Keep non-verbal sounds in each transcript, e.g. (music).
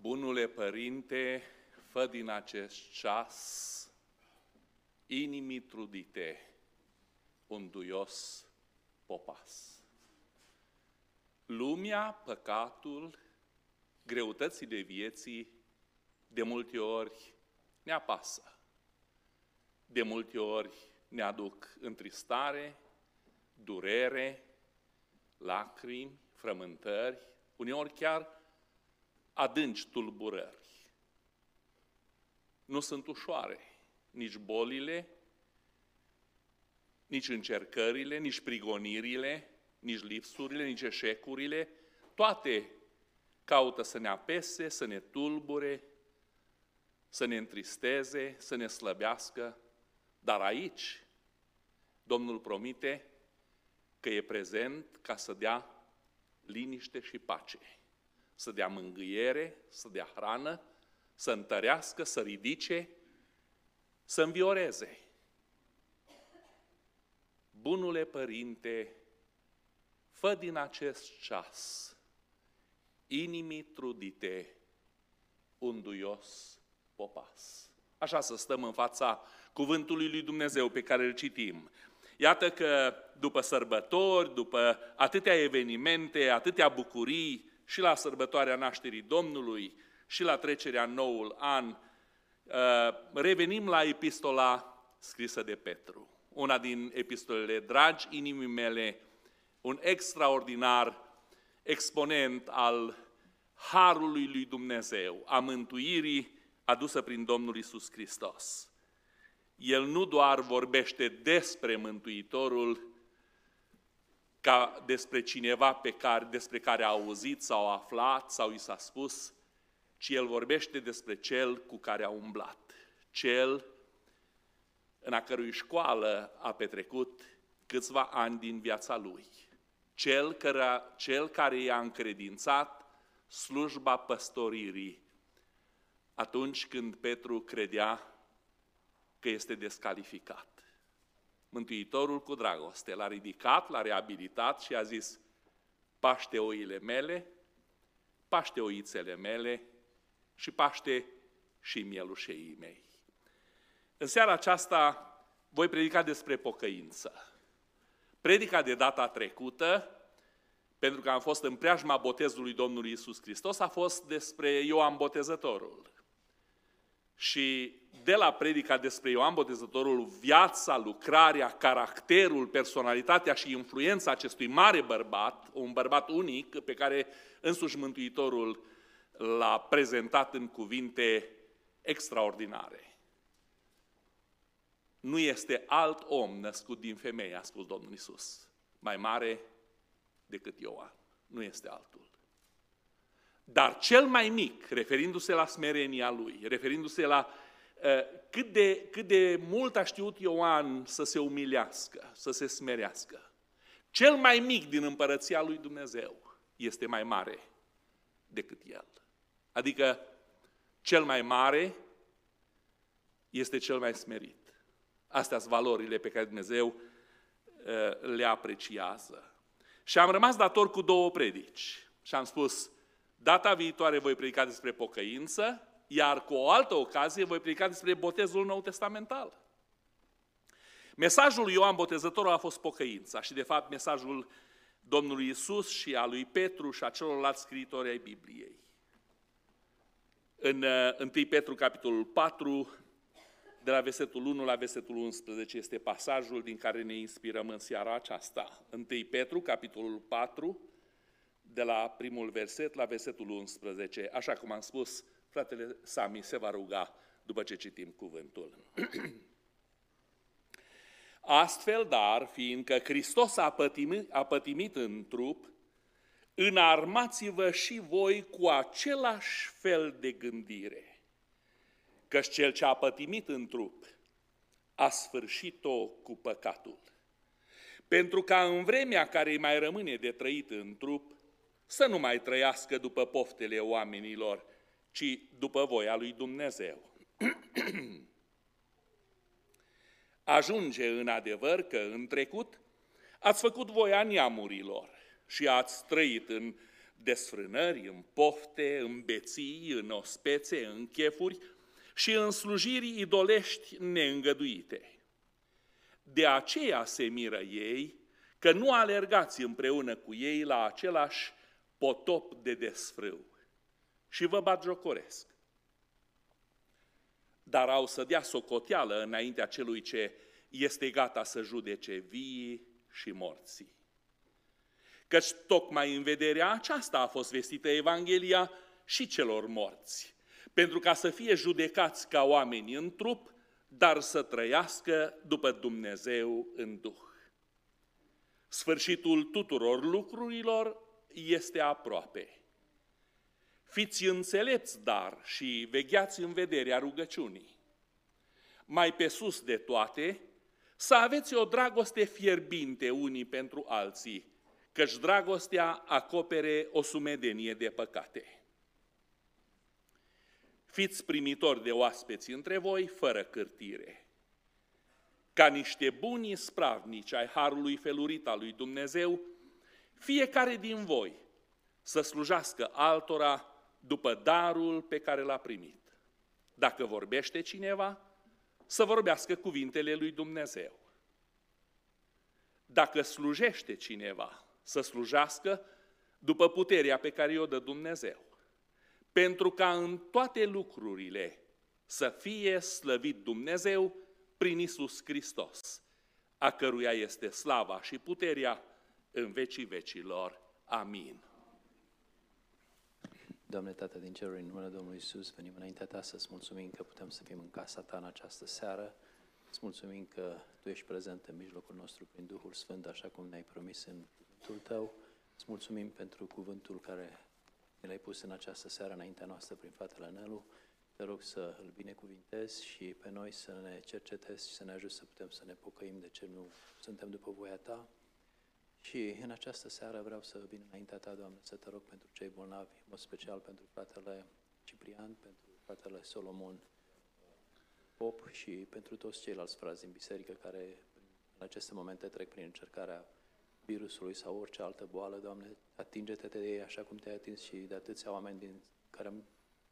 Bunule Părinte, fă din acest ceas inimii trudite un duios popas. Lumea, păcatul, greutățile vieții, de multe ori ne apasă. De multe ori ne aduc întristare, durere, lacrimi, frământări, uneori chiar adânci tulburări. Nu sunt ușoare nici bolile, nici încercările, nici prigonirile, nici lipsurile, nici eșecurile, toate caută să ne apese, să ne tulbure, să ne întristeze, să ne slăbească, dar aici Domnul promite că e prezent ca să dea liniște și pace, să dea mângâiere, să dea hrană, să întărească, să ridice, să învioreze. Bunule Părinte, fă din acest ceas inimii trudite un duios popas. Așa să stăm în fața cuvântului lui Dumnezeu pe care îl citim. Iată că după sărbători, după atâtea evenimente, atâtea bucurii, și la sărbătoarea nașterii Domnului, și la trecerea noul an, uh, revenim la epistola scrisă de Petru. Una din epistolele dragi inimii mele, un extraordinar exponent al harului lui Dumnezeu, a mântuirii adusă prin Domnul Isus Hristos. El nu doar vorbește despre Mântuitorul ca despre cineva pe care, despre care a auzit sau a aflat sau i s-a spus, ci el vorbește despre cel cu care a umblat, cel în a cărui școală a petrecut câțiva ani din viața lui, cel care, cel care i-a încredințat slujba păstoririi atunci când Petru credea că este descalificat. Mântuitorul cu dragoste l-a ridicat, l-a reabilitat și a zis, paște oile mele, paște oițele mele și paște și mielușeii mei. În seara aceasta voi predica despre pocăință. Predica de data trecută, pentru că am fost în preajma botezului Domnului Isus Hristos, a fost despre Ioan Botezătorul. Și de la predica despre Ioan Botezătorul, viața, lucrarea, caracterul, personalitatea și influența acestui mare bărbat, un bărbat unic pe care însuși Mântuitorul l-a prezentat în cuvinte extraordinare. Nu este alt om născut din femeie, a spus Domnul Isus, mai mare decât Ioan. Nu este altul. Dar cel mai mic, referindu-se la smerenia lui, referindu-se la uh, cât, de, cât de mult a știut Ioan să se umilească, să se smerească, cel mai mic din împărăția lui Dumnezeu este mai mare decât el. Adică cel mai mare este cel mai smerit. Astea sunt valorile pe care Dumnezeu uh, le apreciază. Și am rămas dator cu două predici. Și am spus, Data viitoare voi predica despre pocăință, iar cu o altă ocazie voi predica despre botezul nou testamental. Mesajul lui Ioan Botezătorul a fost pocăința și de fapt mesajul Domnului Isus și a lui Petru și a celorlalți scriitori ai Bibliei. În 1 uh, Petru, capitolul 4, de la versetul 1 la versetul 11, este pasajul din care ne inspirăm în seara aceasta. 1 Petru, capitolul 4, de la primul verset la versetul 11. Așa cum am spus, fratele Sami se va ruga după ce citim cuvântul. (clears throat) Astfel, dar, fiindcă Hristos a pătimit, a pătimit în trup, înarmați-vă și voi cu același fel de gândire, căci cel ce a pătimit în trup a sfârșit-o cu păcatul. Pentru ca în vremea care îi mai rămâne de trăit în trup, să nu mai trăiască după poftele oamenilor, ci după voia lui Dumnezeu. (clears throat) Ajunge în adevăr că în trecut ați făcut voia neamurilor și ați trăit în desfrânări, în pofte, în beții, în ospețe, în chefuri și în slujiri idolești neîngăduite. De aceea se miră ei că nu alergați împreună cu ei la același potop de desfrâu și vă bat jocoresc. Dar au să dea socoteală înaintea celui ce este gata să judece vii și morții. Căci tocmai în vederea aceasta a fost vestită Evanghelia și celor morți, pentru ca să fie judecați ca oameni în trup, dar să trăiască după Dumnezeu în Duh. Sfârșitul tuturor lucrurilor este aproape. Fiți înțelepți, dar, și vegheați în vederea rugăciunii. Mai pe sus de toate, să aveți o dragoste fierbinte unii pentru alții, căci dragostea acopere o sumedenie de păcate. Fiți primitori de oaspeți între voi, fără cârtire. Ca niște buni spravnici ai Harului felurit al lui Dumnezeu, fiecare din voi să slujească altora după darul pe care l-a primit. Dacă vorbește cineva, să vorbească cuvintele lui Dumnezeu. Dacă slujește cineva, să slujească după puterea pe care o dă Dumnezeu. Pentru ca în toate lucrurile să fie slăvit Dumnezeu prin Isus Hristos, a căruia este slava și puterea în vecii vecilor. Amin. Doamne Tată din ceruri, în numele Domnului Isus, venim înaintea Ta să-ți mulțumim că putem să fim în casa Ta în această seară. Îți mulțumim că Tu ești prezent în mijlocul nostru prin Duhul Sfânt, așa cum ne-ai promis în cuvântul Tău. Îți mulțumim pentru cuvântul care ne l-ai pus în această seară înaintea noastră prin fratele Nelu. Te rog să îl binecuvintezi și pe noi să ne cercetezi și să ne ajut să putem să ne pocăim de ce nu suntem după voia Ta. Și în această seară vreau să vin înaintea Ta, Doamne, să te rog pentru cei bolnavi, în mod special pentru fratele Ciprian, pentru fratele Solomon Pop și pentru toți ceilalți frați din biserică care în aceste momente trec prin încercarea virusului sau orice altă boală, Doamne, atinge-te de ei așa cum te-ai atins și de atâția oameni din care am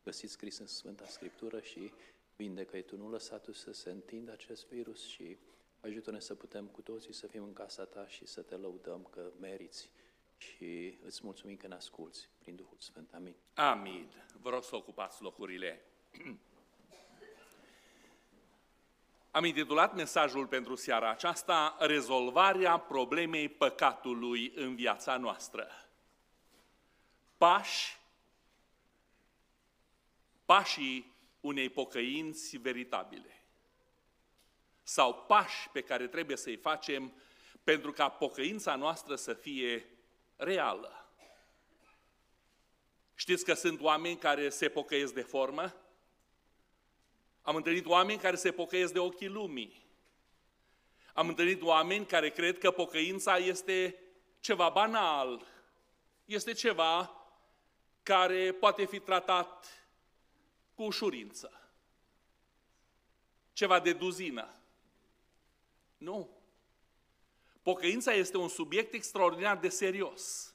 găsit scris în Sfânta Scriptură și vindecă-i Tu, nu lăsa Tu să se întindă acest virus și Ajută-ne să putem cu toții să fim în casa Ta și să Te lăudăm că meriți și îți mulțumim că ne asculți prin Duhul Sfânt. Amin. Amin. Vă rog să ocupați locurile. Am intitulat mesajul pentru seara aceasta Rezolvarea problemei păcatului în viața noastră. Pași, pașii unei pocăinți veritabile sau pași pe care trebuie să-i facem pentru ca pocăința noastră să fie reală. Știți că sunt oameni care se pocăiesc de formă? Am întâlnit oameni care se pocăiesc de ochii lumii. Am întâlnit oameni care cred că pocăința este ceva banal, este ceva care poate fi tratat cu ușurință, ceva de duzină. Nu. Pocăința este un subiect extraordinar de serios.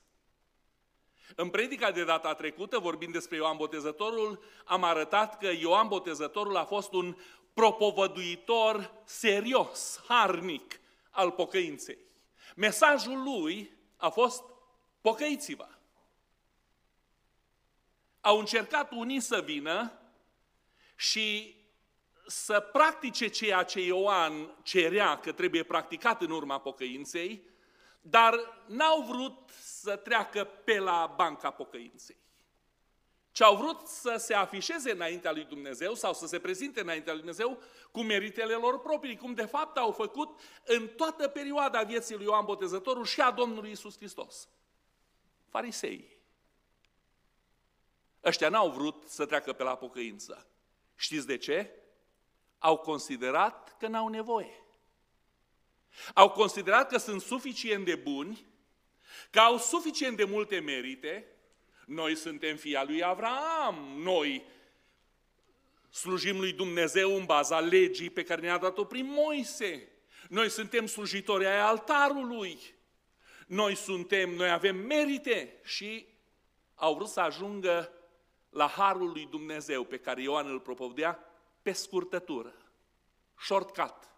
În predica de data trecută, vorbind despre Ioan Botezătorul, am arătat că Ioan Botezătorul a fost un propovăduitor serios, harnic al pocăinței. Mesajul lui a fost pocăiți-vă. Au încercat unii să vină și să practice ceea ce Ioan cerea că trebuie practicat în urma pocăinței, dar n-au vrut să treacă pe la banca pocăinței. Ce au vrut să se afișeze înaintea lui Dumnezeu sau să se prezinte înaintea lui Dumnezeu cu meritele lor proprii, cum de fapt au făcut în toată perioada vieții lui Ioan Botezătorul și a Domnului Isus Hristos. Farisei. Ăștia n-au vrut să treacă pe la pocăință. Știți de ce? Au considerat că n-au nevoie. Au considerat că sunt suficient de buni, că au suficient de multe merite. Noi suntem fia lui Avram, noi slujim lui Dumnezeu în baza legii pe care ne-a dat-o prin Moise. Noi suntem slujitori ai altarului. Noi suntem, noi avem merite și au vrut să ajungă la harul lui Dumnezeu pe care Ioan îl propovdea pe scurtătură, shortcut.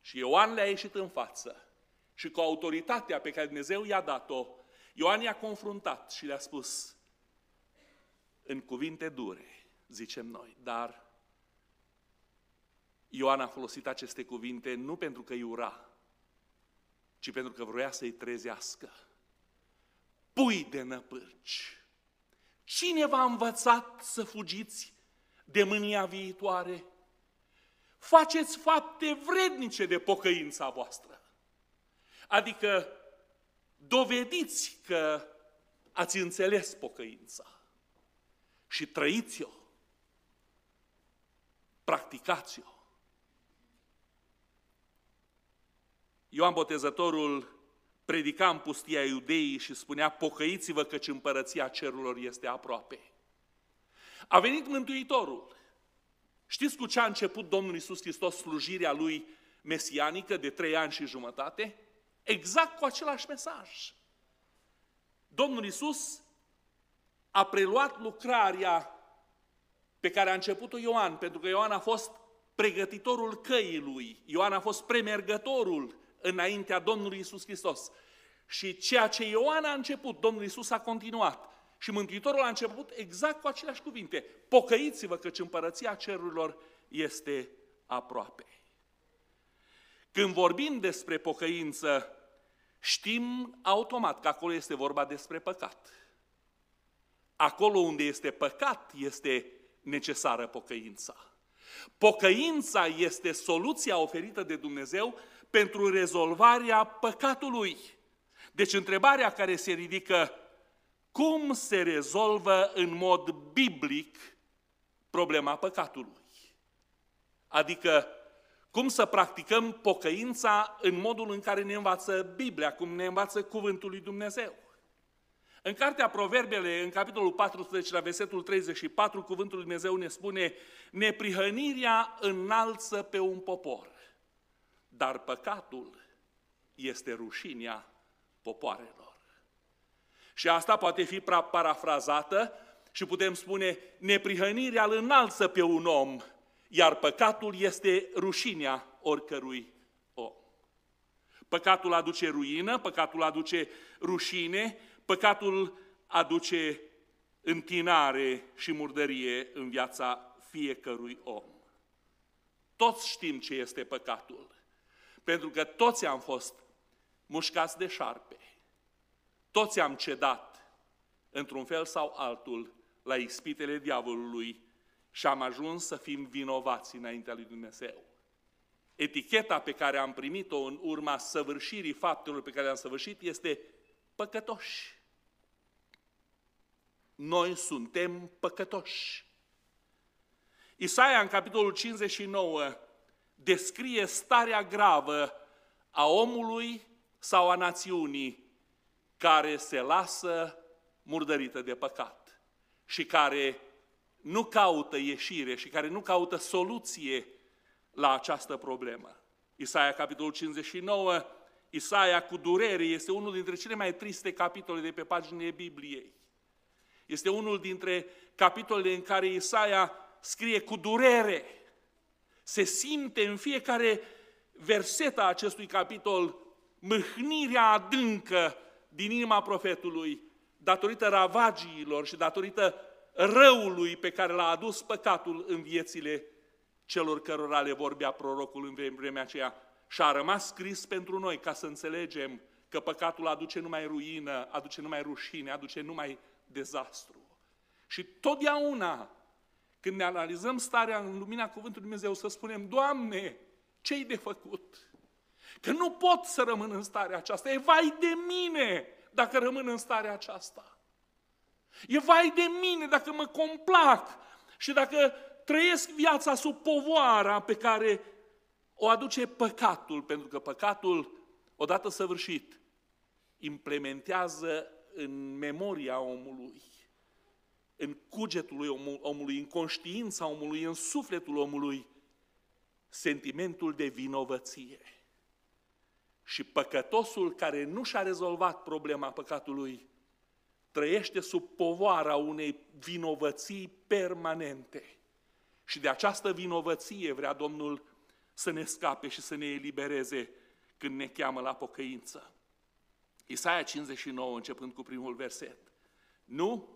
Și Ioan le-a ieșit în față și cu autoritatea pe care Dumnezeu i-a dat-o, Ioan i-a confruntat și le-a spus în cuvinte dure, zicem noi, dar Ioan a folosit aceste cuvinte nu pentru că îi ura, ci pentru că vrea să-i trezească. Pui de năpârci! Cine v-a învățat să fugiți de mânia viitoare? Faceți fapte vrednice de pocăința voastră. Adică dovediți că ați înțeles pocăința și trăiți-o, practicați-o. Ioan Botezătorul predica în pustia iudeii și spunea, pocăiți-vă căci împărăția cerurilor este aproape. A venit Mântuitorul. Știți cu ce a început Domnul Isus Hristos slujirea Lui mesianică de trei ani și jumătate? Exact cu același mesaj. Domnul Isus a preluat lucrarea pe care a început-o Ioan, pentru că Ioan a fost pregătitorul căii lui, Ioan a fost premergătorul înaintea Domnului Isus Hristos. Și ceea ce Ioan a început, Domnul Isus a continuat. Și Mântuitorul a început exact cu aceleași cuvinte. Pocăiți-vă căci împărăția cerurilor este aproape. Când vorbim despre pocăință, știm automat că acolo este vorba despre păcat. Acolo unde este păcat, este necesară pocăința. Pocăința este soluția oferită de Dumnezeu pentru rezolvarea păcatului. Deci întrebarea care se ridică, cum se rezolvă în mod biblic problema păcatului? Adică, cum să practicăm pocăința în modul în care ne învață Biblia, cum ne învață Cuvântul lui Dumnezeu. În Cartea Proverbele, în capitolul 14, la versetul 34, Cuvântul lui Dumnezeu ne spune Neprihănirea înalță pe un popor, dar păcatul este rușinea popoarelor. Și asta poate fi parafrazată și putem spune, neprihănirea îl înalță pe un om, iar păcatul este rușinea oricărui om. Păcatul aduce ruină, păcatul aduce rușine, păcatul aduce întinare și murdărie în viața fiecărui om. Toți știm ce este păcatul, pentru că toți am fost mușcați de șarpe. Toți am cedat, într-un fel sau altul, la ispitele diavolului și am ajuns să fim vinovați înaintea lui Dumnezeu. Eticheta pe care am primit-o în urma săvârșirii faptelor pe care le-am săvârșit este păcătoși. Noi suntem păcătoși. Isaia, în capitolul 59, descrie starea gravă a omului sau a națiunii care se lasă murdărită de păcat și care nu caută ieșire și care nu caută soluție la această problemă. Isaia, capitolul 59, Isaia cu durere este unul dintre cele mai triste capitole de pe paginile Bibliei. Este unul dintre capitolele în care Isaia scrie cu durere. Se simte în fiecare verset a acestui capitol mâhnirea adâncă din inima profetului, datorită ravagiilor și datorită răului pe care l-a adus păcatul în viețile celor cărora le vorbea prorocul în vremea aceea. Și a rămas scris pentru noi ca să înțelegem că păcatul aduce numai ruină, aduce numai rușine, aduce numai dezastru. Și totdeauna, când ne analizăm starea în lumina Cuvântului Dumnezeu, să spunem, Doamne, ce-i de făcut? Că nu pot să rămân în starea aceasta. E vai de mine dacă rămân în starea aceasta. E vai de mine dacă mă complac și dacă trăiesc viața sub povoara pe care o aduce păcatul, pentru că păcatul, odată săvârșit, implementează în memoria omului, în cugetul omului, în conștiința omului, în sufletul omului, sentimentul de vinovăție. Și păcătosul care nu și-a rezolvat problema păcatului trăiește sub povara unei vinovății permanente. Și de această vinovăție vrea Domnul să ne scape și să ne elibereze când ne cheamă la pocăință. Isaia 59, începând cu primul verset. Nu?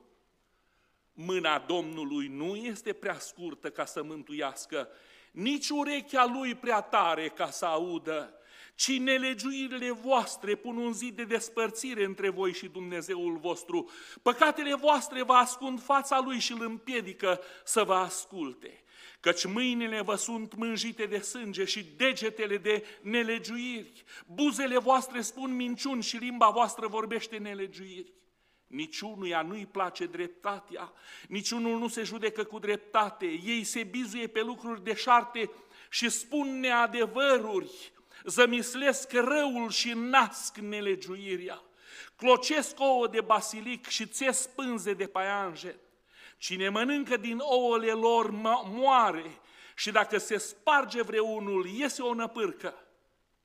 Mâna Domnului nu este prea scurtă ca să mântuiască, nici urechea lui prea tare ca să audă, ci nelegiuirile voastre pun un zid de despărțire între voi și Dumnezeul vostru. Păcatele voastre vă ascund fața lui și îl împiedică să vă asculte. Căci mâinile vă sunt mânjite de sânge și degetele de nelegiuiri. Buzele voastre spun minciuni și limba voastră vorbește nelegiuiri. Niciunuia nu-i place dreptatea, niciunul nu se judecă cu dreptate, ei se bizuie pe lucruri deșarte și spun neadevăruri, zămislesc răul și nasc nelegiuirea, clocesc ouă de basilic și țes pânze de paianjen. Cine mănâncă din ouăle lor moare și dacă se sparge vreunul, iese o năpârcă.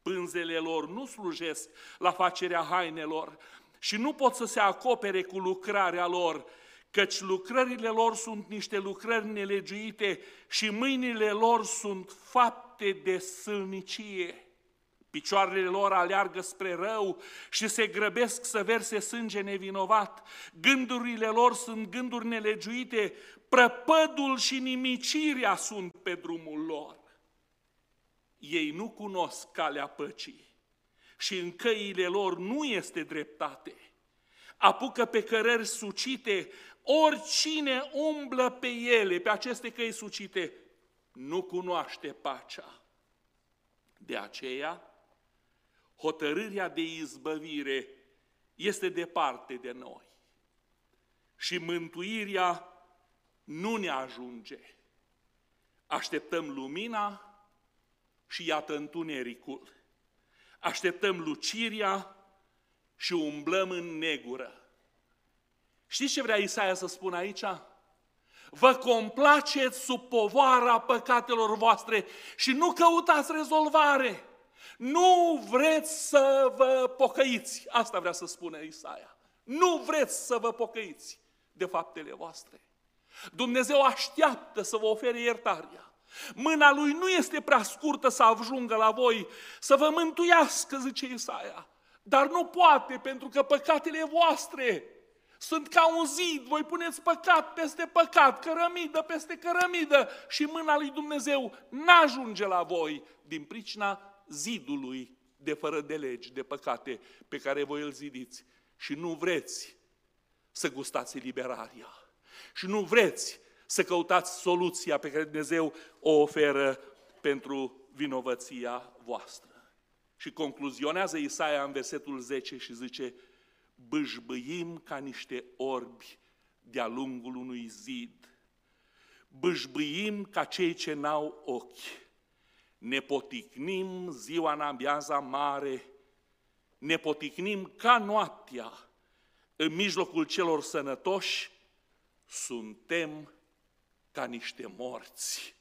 Pânzele lor nu slujesc la facerea hainelor, și nu pot să se acopere cu lucrarea lor, căci lucrările lor sunt niște lucrări nelegiuite și mâinile lor sunt fapte de sâlnicie. Picioarele lor aleargă spre rău și se grăbesc să verse sânge nevinovat. Gândurile lor sunt gânduri nelegiuite, prăpădul și nimicirea sunt pe drumul lor. Ei nu cunosc calea păcii și în căile lor nu este dreptate. Apucă pe cărări sucite, oricine umblă pe ele, pe aceste căi sucite, nu cunoaște pacea. De aceea, hotărârea de izbăvire este departe de noi. Și mântuirea nu ne ajunge. Așteptăm lumina și iată întunericul așteptăm luciria și umblăm în negură. Știți ce vrea Isaia să spună aici? Vă complaceți sub povara păcatelor voastre și nu căutați rezolvare. Nu vreți să vă pocăiți. Asta vrea să spună Isaia. Nu vreți să vă pocăiți de faptele voastre. Dumnezeu așteaptă să vă ofere iertarea. Mâna lui nu este prea scurtă să ajungă la voi, să vă mântuiască, zice Isaia. Dar nu poate, pentru că păcatele voastre sunt ca un zid, voi puneți păcat peste păcat, cărămidă peste cărămidă și mâna lui Dumnezeu n-ajunge la voi din pricina zidului de fără de legi, de păcate pe care voi îl zidiți. Și nu vreți să gustați eliberarea. Și nu vreți să căutați soluția pe care Dumnezeu o oferă pentru vinovăția voastră. Și concluzionează Isaia în versetul 10 și zice, bâșbâim ca niște orbi de-a lungul unui zid, bâșbâim ca cei ce n-au ochi, ne poticnim ziua în amiaza mare, ne poticnim ca noaptea, în mijlocul celor sănătoși, suntem ca niște morți.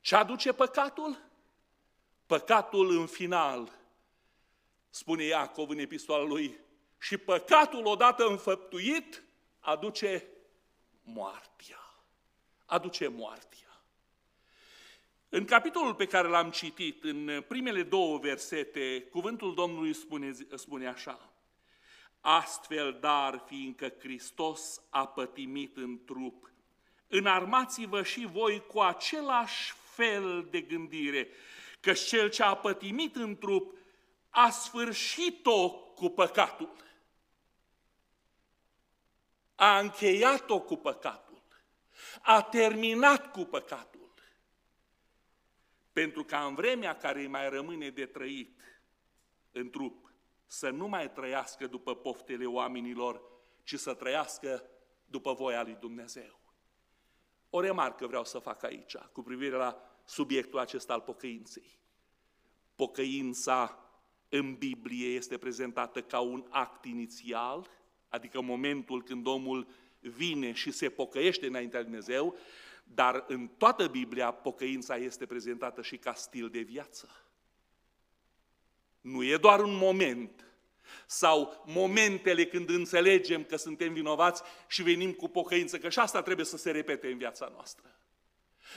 Ce aduce păcatul? Păcatul în final, spune Iacov în epistola lui, și păcatul odată înfăptuit aduce moartea. Aduce moartea. În capitolul pe care l-am citit, în primele două versete, cuvântul Domnului spune, spune așa, Astfel, dar, fiindcă Hristos a pătimit în trup, înarmați-vă și voi cu același fel de gândire, că cel ce a pătimit în trup a sfârșit-o cu păcatul. A încheiat-o cu păcatul. A terminat cu păcatul. Pentru ca în vremea care îi mai rămâne de trăit în trup, să nu mai trăiască după poftele oamenilor, ci să trăiască după voia lui Dumnezeu. O remarcă vreau să fac aici, cu privire la subiectul acesta al pocăinței. Pocăința în Biblie este prezentată ca un act inițial, adică momentul când omul vine și se pocăiește înaintea lui Dumnezeu, dar în toată Biblia pocăința este prezentată și ca stil de viață. Nu e doar un moment, sau momentele când înțelegem că suntem vinovați și venim cu pocăință, că și asta trebuie să se repete în viața noastră.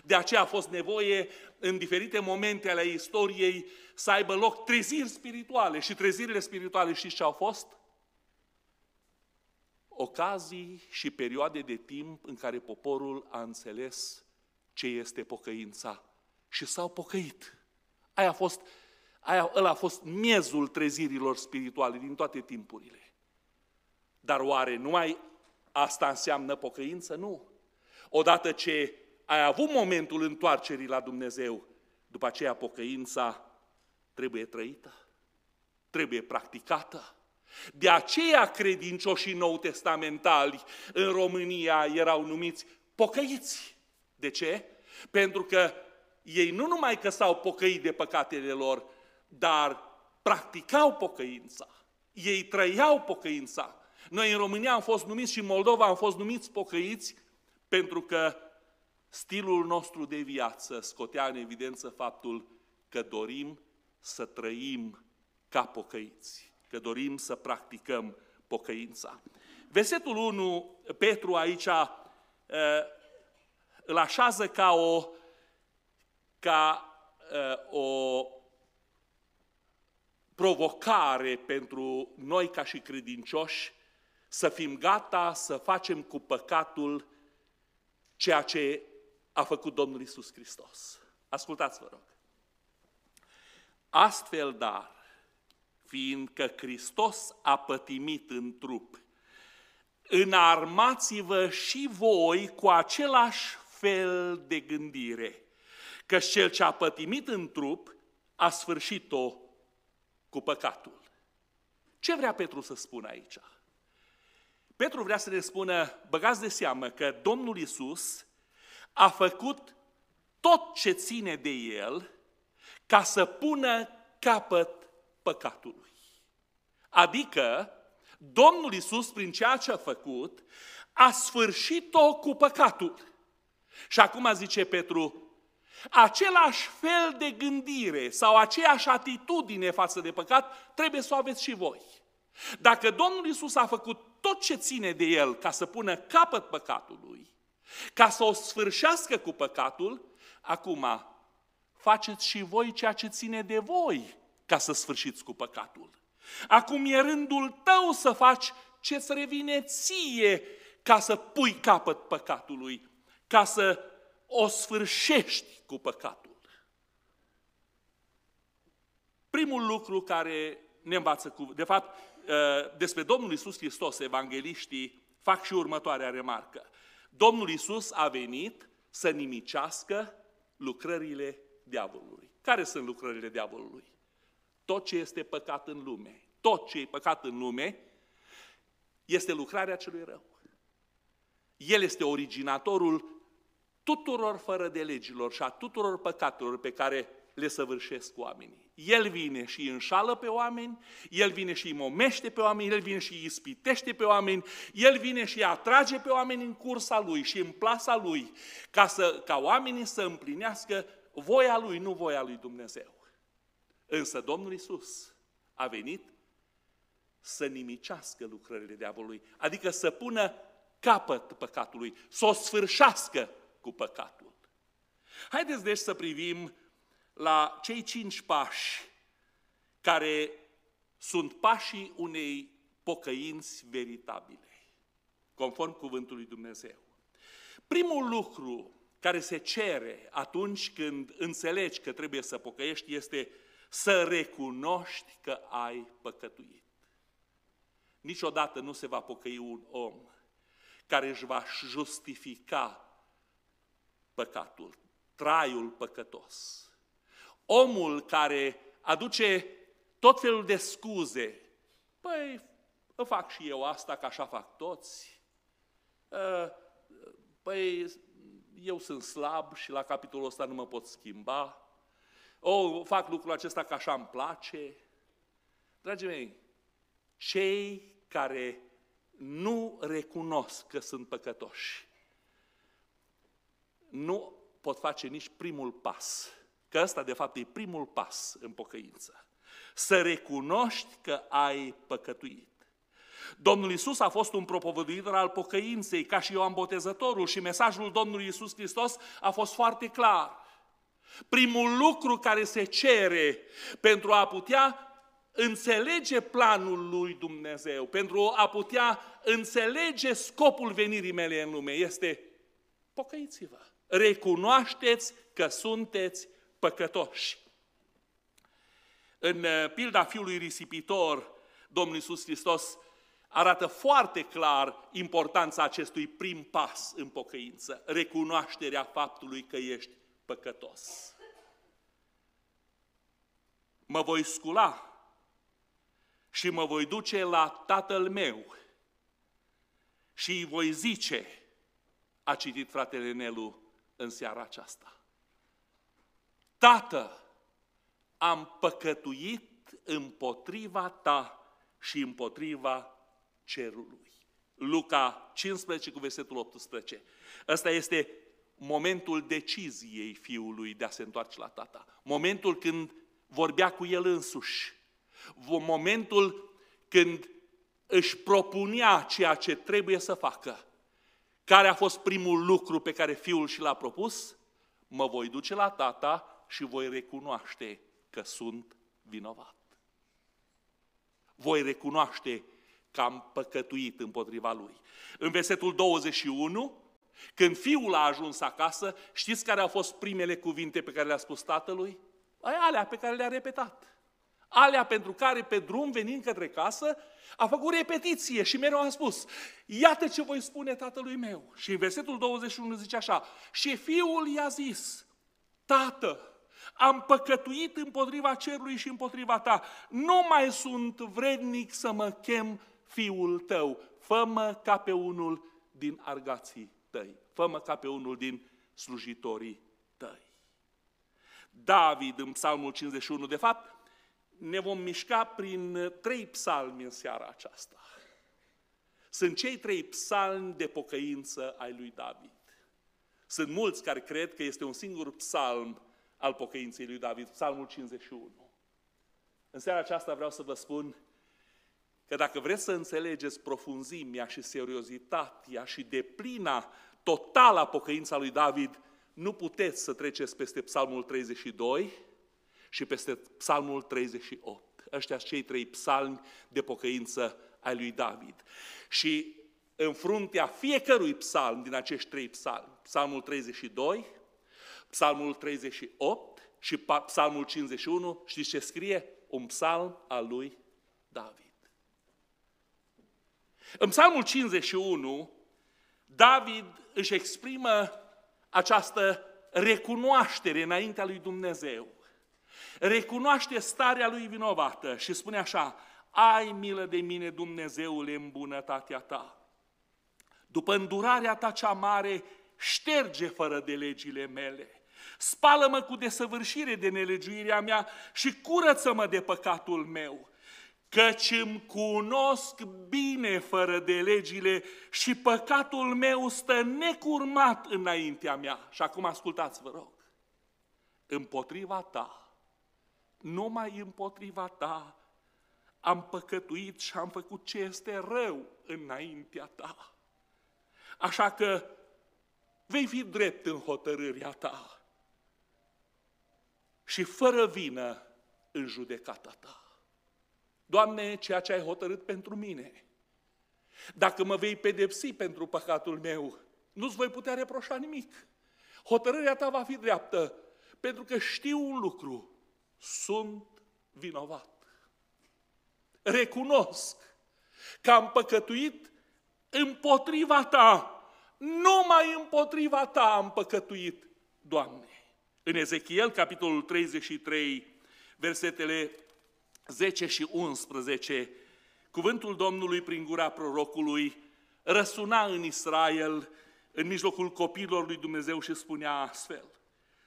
De aceea a fost nevoie în diferite momente ale istoriei să aibă loc treziri spirituale și trezirile spirituale știți ce au fost? Ocazii și perioade de timp în care poporul a înțeles ce este pocăința și s-au pocăit. Aia a fost, aia, ăla a fost miezul trezirilor spirituale din toate timpurile. Dar oare numai asta înseamnă pocăință? Nu. Odată ce ai avut momentul întoarcerii la Dumnezeu, după aceea pocăința trebuie trăită, trebuie practicată. De aceea credincioșii nou testamentali în România erau numiți pocăiți. De ce? Pentru că ei nu numai că s-au pocăit de păcatele lor, dar practicau pocăința. Ei trăiau pocăința. Noi în România am fost numiți și în Moldova am fost numiți pocăiți pentru că stilul nostru de viață scotea în evidență faptul că dorim să trăim ca pocăiți, că dorim să practicăm pocăința. Versetul 1, Petru aici uh, îl așează ca o, ca, uh, o provocare pentru noi ca și credincioși să fim gata să facem cu păcatul ceea ce a făcut Domnul Isus Hristos. Ascultați, vă rog. Astfel, dar, fiindcă Hristos a pătimit în trup, înarmați-vă și voi cu același fel de gândire, că cel ce a pătimit în trup a sfârșit-o cu păcatul. Ce vrea Petru să spună aici? Petru vrea să ne spună, băgați de seamă că Domnul Isus a făcut tot ce ține de el ca să pună capăt păcatului. Adică, Domnul Isus, prin ceea ce a făcut, a sfârșit-o cu păcatul. Și acum zice Petru, același fel de gândire sau aceeași atitudine față de păcat trebuie să o aveți și voi. Dacă Domnul Isus a făcut tot ce ține de el ca să pună capăt păcatului, ca să o sfârșească cu păcatul, acum faceți și voi ceea ce ține de voi ca să sfârșiți cu păcatul. Acum e rândul tău să faci ce îți revine ție ca să pui capăt păcatului, ca să o sfârșești cu păcatul. Primul lucru care ne învață cu, de fapt, ă, despre Domnul Isus Hristos, evangeliștii fac și următoarea remarcă. Domnul Isus a venit să nimicească lucrările diavolului. Care sunt lucrările diavolului? Tot ce este păcat în lume, tot ce e păcat în lume, este lucrarea celui rău. El este originatorul tuturor fără de legilor și a tuturor păcatelor pe care le săvârșesc oamenii. El vine și îi înșală pe oameni, El vine și îi momește pe oameni, El vine și îi ispitește pe oameni, El vine și îi atrage pe oameni în cursa Lui și în plasa Lui, ca, să, ca oamenii să împlinească voia Lui, nu voia Lui Dumnezeu. Însă Domnul Isus a venit să nimicească lucrările diavolului, adică să pună capăt păcatului, să o sfârșească cu păcatul. Haideți deci să privim la cei cinci pași care sunt pașii unei pocăinți veritabile, conform cuvântului Dumnezeu. Primul lucru care se cere atunci când înțelegi că trebuie să pocăiești este să recunoști că ai păcătuit. Niciodată nu se va pocăi un om care își va justifica păcatul, traiul păcătos. Omul care aduce tot felul de scuze, păi, îmi fac și eu asta, că așa fac toți. Ă, păi, eu sunt slab și la capitolul ăsta nu mă pot schimba. O, fac lucrul acesta că așa îmi place. Dragii mei, cei care nu recunosc că sunt păcătoși, nu pot face nici primul pas. Că ăsta, de fapt, e primul pas în pocăință. Să recunoști că ai păcătuit. Domnul Isus a fost un propovăduitor al pocăinței, ca și Ioan Botezătorul, și mesajul Domnului Isus Hristos a fost foarte clar. Primul lucru care se cere pentru a putea înțelege planul lui Dumnezeu, pentru a putea înțelege scopul venirii mele în lume, este pocăiți-vă. Recunoașteți că sunteți păcătoși. În uh, pilda fiului risipitor, Domnul Iisus Hristos arată foarte clar importanța acestui prim pas în pocăință, recunoașterea faptului că ești păcătos. Mă voi scula și mă voi duce la tatăl meu și îi voi zice, a citit fratele Nelu în seara aceasta. Tată, am păcătuit împotriva ta și împotriva cerului. Luca 15 cu versetul 18. Ăsta este momentul deciziei fiului de a se întoarce la tata. Momentul când vorbea cu el însuși. Momentul când își propunea ceea ce trebuie să facă. Care a fost primul lucru pe care fiul și l-a propus? Mă voi duce la tata și voi recunoaște că sunt vinovat. Voi recunoaște că am păcătuit împotriva lui. În versetul 21, când fiul a ajuns acasă, știți care au fost primele cuvinte pe care le-a spus tatălui? Alea pe care le-a repetat. Alea pentru care pe drum venind către casă a făcut repetiție și mereu a spus, iată ce voi spune tatălui meu. Și în versetul 21 zice așa, și fiul i-a zis, tată, am păcătuit împotriva cerului și împotriva ta, nu mai sunt vrednic să mă chem fiul tău, fă ca pe unul din argații tăi, fă ca pe unul din slujitorii tăi. David în psalmul 51, de fapt, ne vom mișca prin trei psalmi în seara aceasta. Sunt cei trei psalmi de pocăință ai lui David. Sunt mulți care cred că este un singur psalm al pocăinței lui David, psalmul 51. În seara aceasta vreau să vă spun că dacă vreți să înțelegeți profunzimea și seriozitatea și deplina totală a pocăința lui David, nu puteți să treceți peste psalmul 32 și peste psalmul 38. Ăștia sunt cei trei psalmi de pocăință ai lui David. Și în fruntea fiecărui psalm din acești trei psalmi, psalmul 32, psalmul 38 și psalmul 51, știți ce scrie? Un psalm al lui David. În psalmul 51, David își exprimă această recunoaștere înaintea lui Dumnezeu. Recunoaște starea lui vinovată și spune așa, ai milă de mine, Dumnezeule, în bunătatea ta. După îndurarea ta cea mare, șterge fără de legile mele. Spală-mă cu desăvârșire de nelegiuirea mea și curăță-mă de păcatul meu căci îmi cunosc bine fără de legile și păcatul meu stă necurmat înaintea mea. Și acum ascultați, vă rog, împotriva ta, numai împotriva ta, am păcătuit și am făcut ce este rău înaintea ta. Așa că vei fi drept în hotărârea ta și fără vină în judecata ta. Doamne, ceea ce ai hotărât pentru mine. Dacă mă vei pedepsi pentru păcatul meu, nu-ți voi putea reproșa nimic. Hotărârea ta va fi dreaptă, pentru că știu un lucru, sunt vinovat. Recunosc că am păcătuit împotriva ta, numai împotriva ta am păcătuit, Doamne. În Ezechiel, capitolul 33, versetele 10 și 11, cuvântul Domnului prin gura prorocului răsuna în Israel, în mijlocul copiilor lui Dumnezeu și spunea astfel,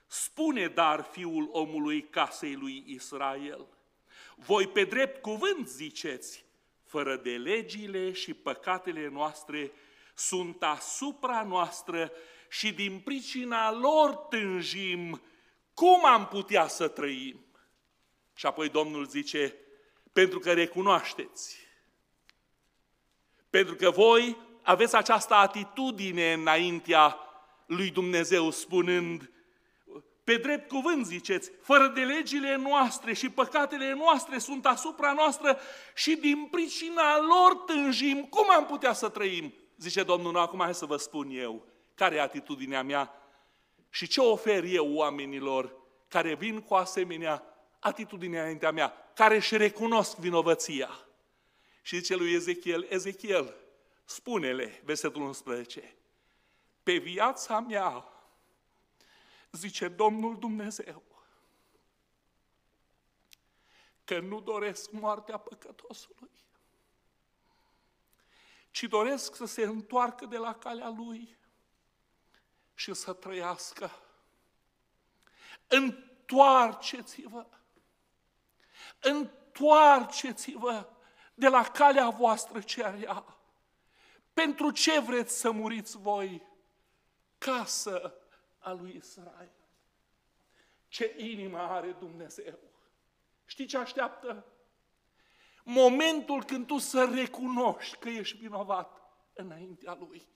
Spune dar fiul omului casei lui Israel, voi pe drept cuvânt ziceți, fără de legile și păcatele noastre sunt asupra noastră și din pricina lor tânjim, cum am putea să trăim? Și apoi Domnul zice, pentru că recunoașteți, pentru că voi aveți această atitudine înaintea lui Dumnezeu, spunând, pe drept cuvânt ziceți, fără de legile noastre și păcatele noastre sunt asupra noastră și din pricina lor tânjim, cum am putea să trăim? Zice Domnul, nu, acum hai să vă spun eu care e atitudinea mea și ce ofer eu oamenilor care vin cu asemenea atitudine înaintea mea, care își recunosc vinovăția. Și zice lui Ezechiel, Ezechiel, spune-le, versetul 11, pe viața mea, zice Domnul Dumnezeu, că nu doresc moartea păcătosului, ci doresc să se întoarcă de la calea lui și să trăiască. Întoarceți-vă! Întoarceți-vă de la calea voastră rea. Pentru ce vreți să muriți voi? Casă a lui Israel. Ce inimă are Dumnezeu! Știi ce așteaptă? Momentul când tu să recunoști că ești vinovat înaintea Lui.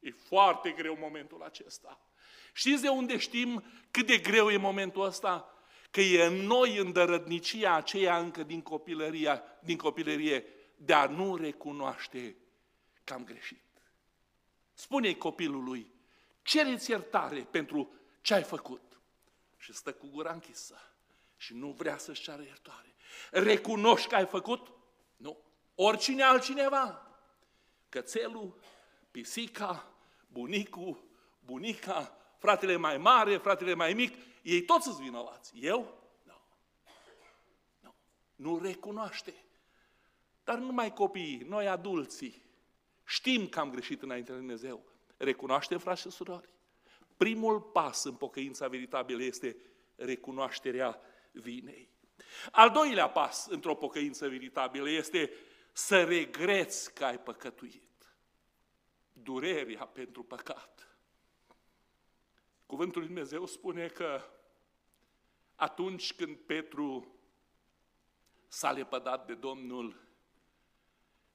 E foarte greu momentul acesta. Știți de unde știm cât de greu e momentul ăsta? Că e în noi îndărădnicia aceea încă din, copilăria, din copilărie de a nu recunoaște că am greșit. Spune-i copilului, cereți iertare pentru ce ai făcut. Și stă cu gura închisă și nu vrea să-și ceară iertare. Recunoști că ai făcut? Nu. Oricine altcineva. Cățelul, pisica, bunicul, bunica, fratele mai mare, fratele mai mic, ei toți sunt vinovați. Eu? Nu. Nu. Nu recunoaște. Dar nu numai copiii, noi adulții, știm că am greșit înainte de Dumnezeu. Recunoaștem, frați și surori. Primul pas în pocăința veritabilă este recunoașterea vinei. Al doilea pas într-o pocăință veritabilă este să regreți că ai păcătuit durerea pentru păcat. Cuvântul Lui Dumnezeu spune că atunci când Petru s-a lepădat de Domnul,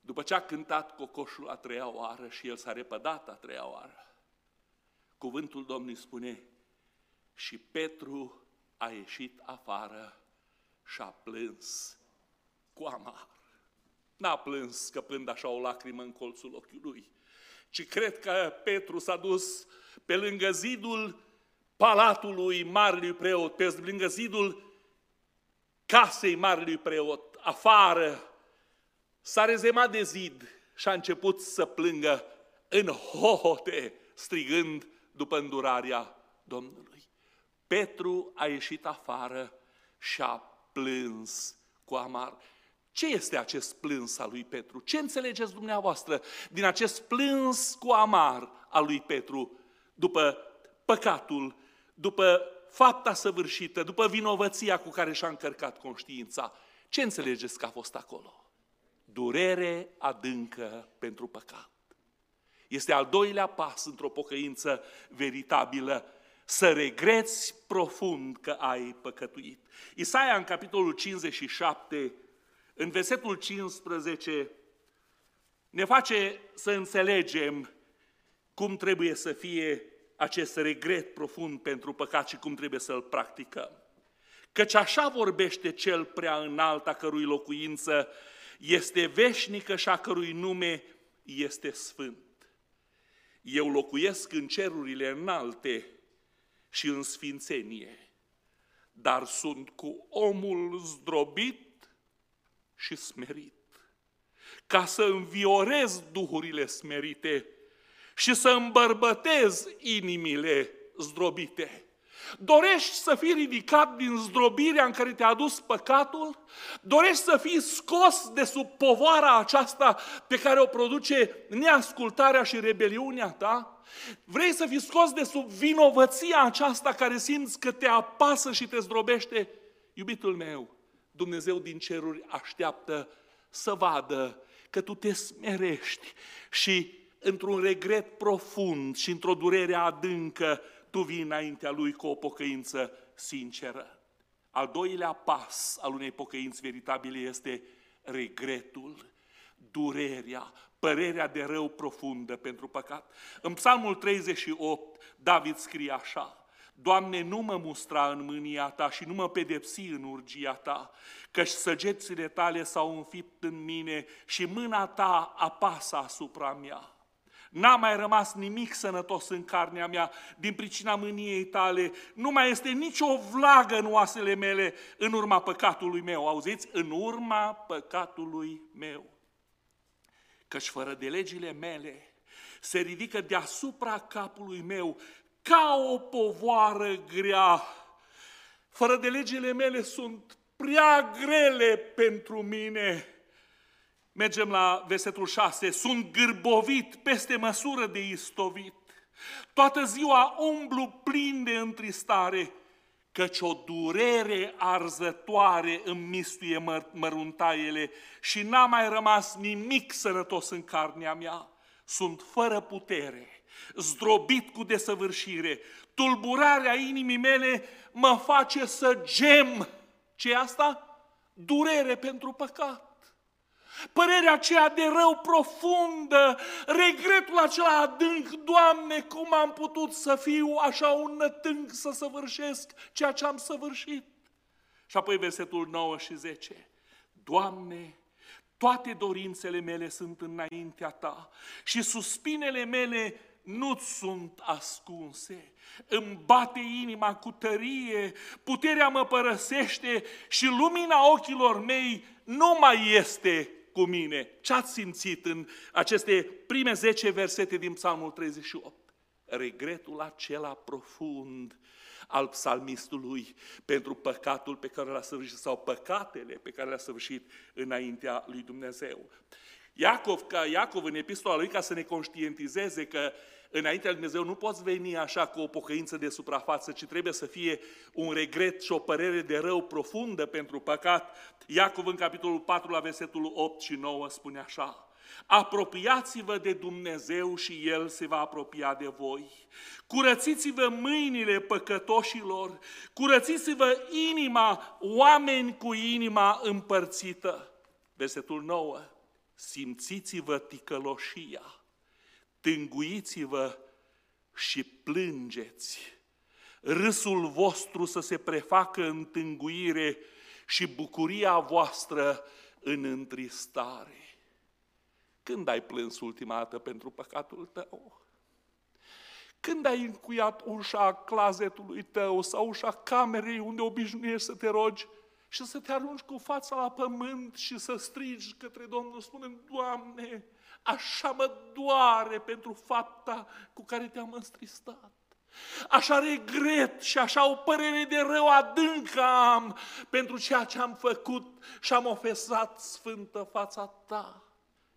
după ce a cântat cocoșul a treia oară și el s-a repădat a treia oară, cuvântul Domnului spune, și Petru a ieșit afară și a plâns cu amar. N-a plâns scăpând așa o lacrimă în colțul ochiului, ci cred că Petru s-a dus pe lângă zidul palatului marelui preot, pe lângă zidul casei marelui preot, afară, s-a rezemat de zid și a început să plângă în hohote, strigând după îndurarea Domnului. Petru a ieșit afară și a plâns cu amar. Ce este acest plâns al lui Petru? Ce înțelegeți dumneavoastră din acest plâns cu amar al lui Petru după păcatul, după fapta săvârșită, după vinovăția cu care și-a încărcat conștiința? Ce înțelegeți că a fost acolo? Durere adâncă pentru păcat. Este al doilea pas într-o pocăință veritabilă, să regreți profund că ai păcătuit. Isaia în capitolul 57 în versetul 15, ne face să înțelegem cum trebuie să fie acest regret profund pentru păcat și cum trebuie să-l practicăm. Căci așa vorbește cel prea înalt a cărui locuință este veșnică și a cărui nume este sfânt. Eu locuiesc în cerurile înalte și în sfințenie, dar sunt cu omul zdrobit și smerit, ca să înviorez duhurile smerite și să îmbărbătez inimile zdrobite. Dorești să fii ridicat din zdrobirea în care te-a dus păcatul? Dorești să fii scos de sub povara aceasta pe care o produce neascultarea și rebeliunea ta? Vrei să fii scos de sub vinovăția aceasta care simți că te apasă și te zdrobește? Iubitul meu, Dumnezeu din ceruri așteaptă să vadă că tu te smerești și într-un regret profund și într-o durere adâncă, tu vii înaintea Lui cu o pocăință sinceră. Al doilea pas al unei pocăinți veritabile este regretul, durerea, părerea de rău profundă pentru păcat. În Psalmul 38, David scrie așa, Doamne, nu mă mustra în mânia Ta și nu mă pedepsi în urgia Ta, căci săgețile Tale s-au înfipt în mine și mâna Ta apasă asupra mea. N-a mai rămas nimic sănătos în carnea mea din pricina mâniei tale. Nu mai este nicio vlagă în oasele mele în urma păcatului meu. Auziți? În urma păcatului meu. Căci fără de legile mele se ridică deasupra capului meu ca o povoară grea. Fără de legile mele sunt prea grele pentru mine. Mergem la versetul 6. Sunt gârbovit peste măsură de istovit. Toată ziua umblu plin de întristare, căci o durere arzătoare îmi mistuie măr- măruntaiele și n-a mai rămas nimic sănătos în carnea mea. Sunt fără putere, zdrobit cu desăvârșire. Tulburarea inimii mele mă face să gem. ce asta? Durere pentru păcat. Părerea aceea de rău profundă, regretul acela adânc, Doamne, cum am putut să fiu așa un nătânc să săvârșesc ceea ce am săvârșit? Și apoi versetul 9 și 10. Doamne, toate dorințele mele sunt înaintea Ta și suspinele mele nu sunt ascunse. Îmi bate inima cu tărie, puterea mă părăsește și lumina ochilor mei nu mai este cu mine. Ce ați simțit în aceste prime 10 versete din Psalmul 38? Regretul acela profund al psalmistului pentru păcatul pe care l-a săvârșit sau păcatele pe care le-a săvârșit înaintea lui Dumnezeu. Iacov, ca Iacov în epistola lui, ca să ne conștientizeze că înaintea lui Dumnezeu nu poți veni așa cu o pocăință de suprafață, ci trebuie să fie un regret și o părere de rău profundă pentru păcat. Iacov în capitolul 4 la versetul 8 și 9 spune așa, Apropiați-vă de Dumnezeu și El se va apropia de voi. Curățiți-vă mâinile păcătoșilor, curățiți-vă inima, oameni cu inima împărțită. Versetul 9. Simțiți-vă ticăloșia tânguiți-vă și plângeți. Râsul vostru să se prefacă în tânguire și bucuria voastră în întristare. Când ai plâns ultima dată pentru păcatul tău? Când ai încuiat ușa clazetului tău sau ușa camerei unde obișnuiești să te rogi și să te arunci cu fața la pământ și să strigi către Domnul, spunând, Doamne, așa mă doare pentru fapta cu care te-am înstristat. Așa regret și așa o părere de rău adâncă am pentru ceea ce am făcut și am ofesat sfântă fața ta.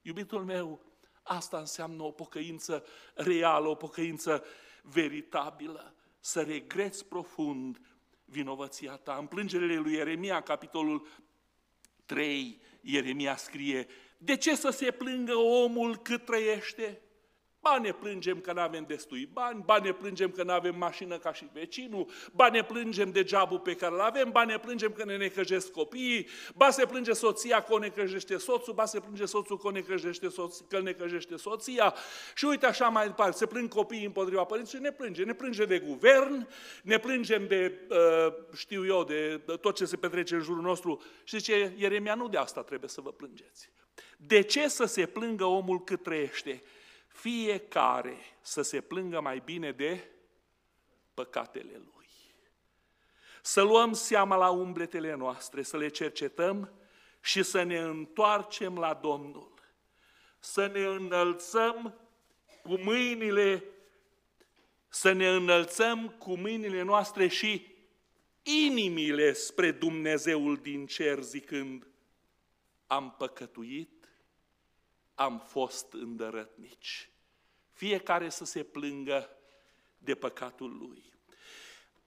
Iubitul meu, asta înseamnă o pocăință reală, o pocăință veritabilă. Să regreți profund vinovăția ta. În plângerile lui Ieremia, capitolul 3, Ieremia scrie, de ce să se plângă omul cât trăiește? Ba ne plângem că nu avem destui bani, ba ne plângem că nu avem mașină ca și vecinul, ba ne plângem de jobul pe care îl avem, ba ne plângem că ne necăjesc copiii, ba se plânge soția că o necăjește soțul, ba se plânge soțul că, o necăjește soț, că îl necăjește soția. Și uite așa mai departe, se plâng copiii împotriva părinților ne plânge. Ne plânge de guvern, ne plângem de, uh, știu eu, de tot ce se petrece în jurul nostru. Și zice, Ieremia, nu de asta trebuie să vă plângeți. De ce să se plângă omul cât trăiește? Fiecare să se plângă mai bine de păcatele lui. Să luăm seama la umbletele noastre, să le cercetăm și să ne întoarcem la Domnul. Să ne înălțăm cu mâinile, să ne înălțăm cu mâinile noastre și inimile spre Dumnezeul din cer, zicând, am păcătuit am fost îndărătnici. Fiecare să se plângă de păcatul lui.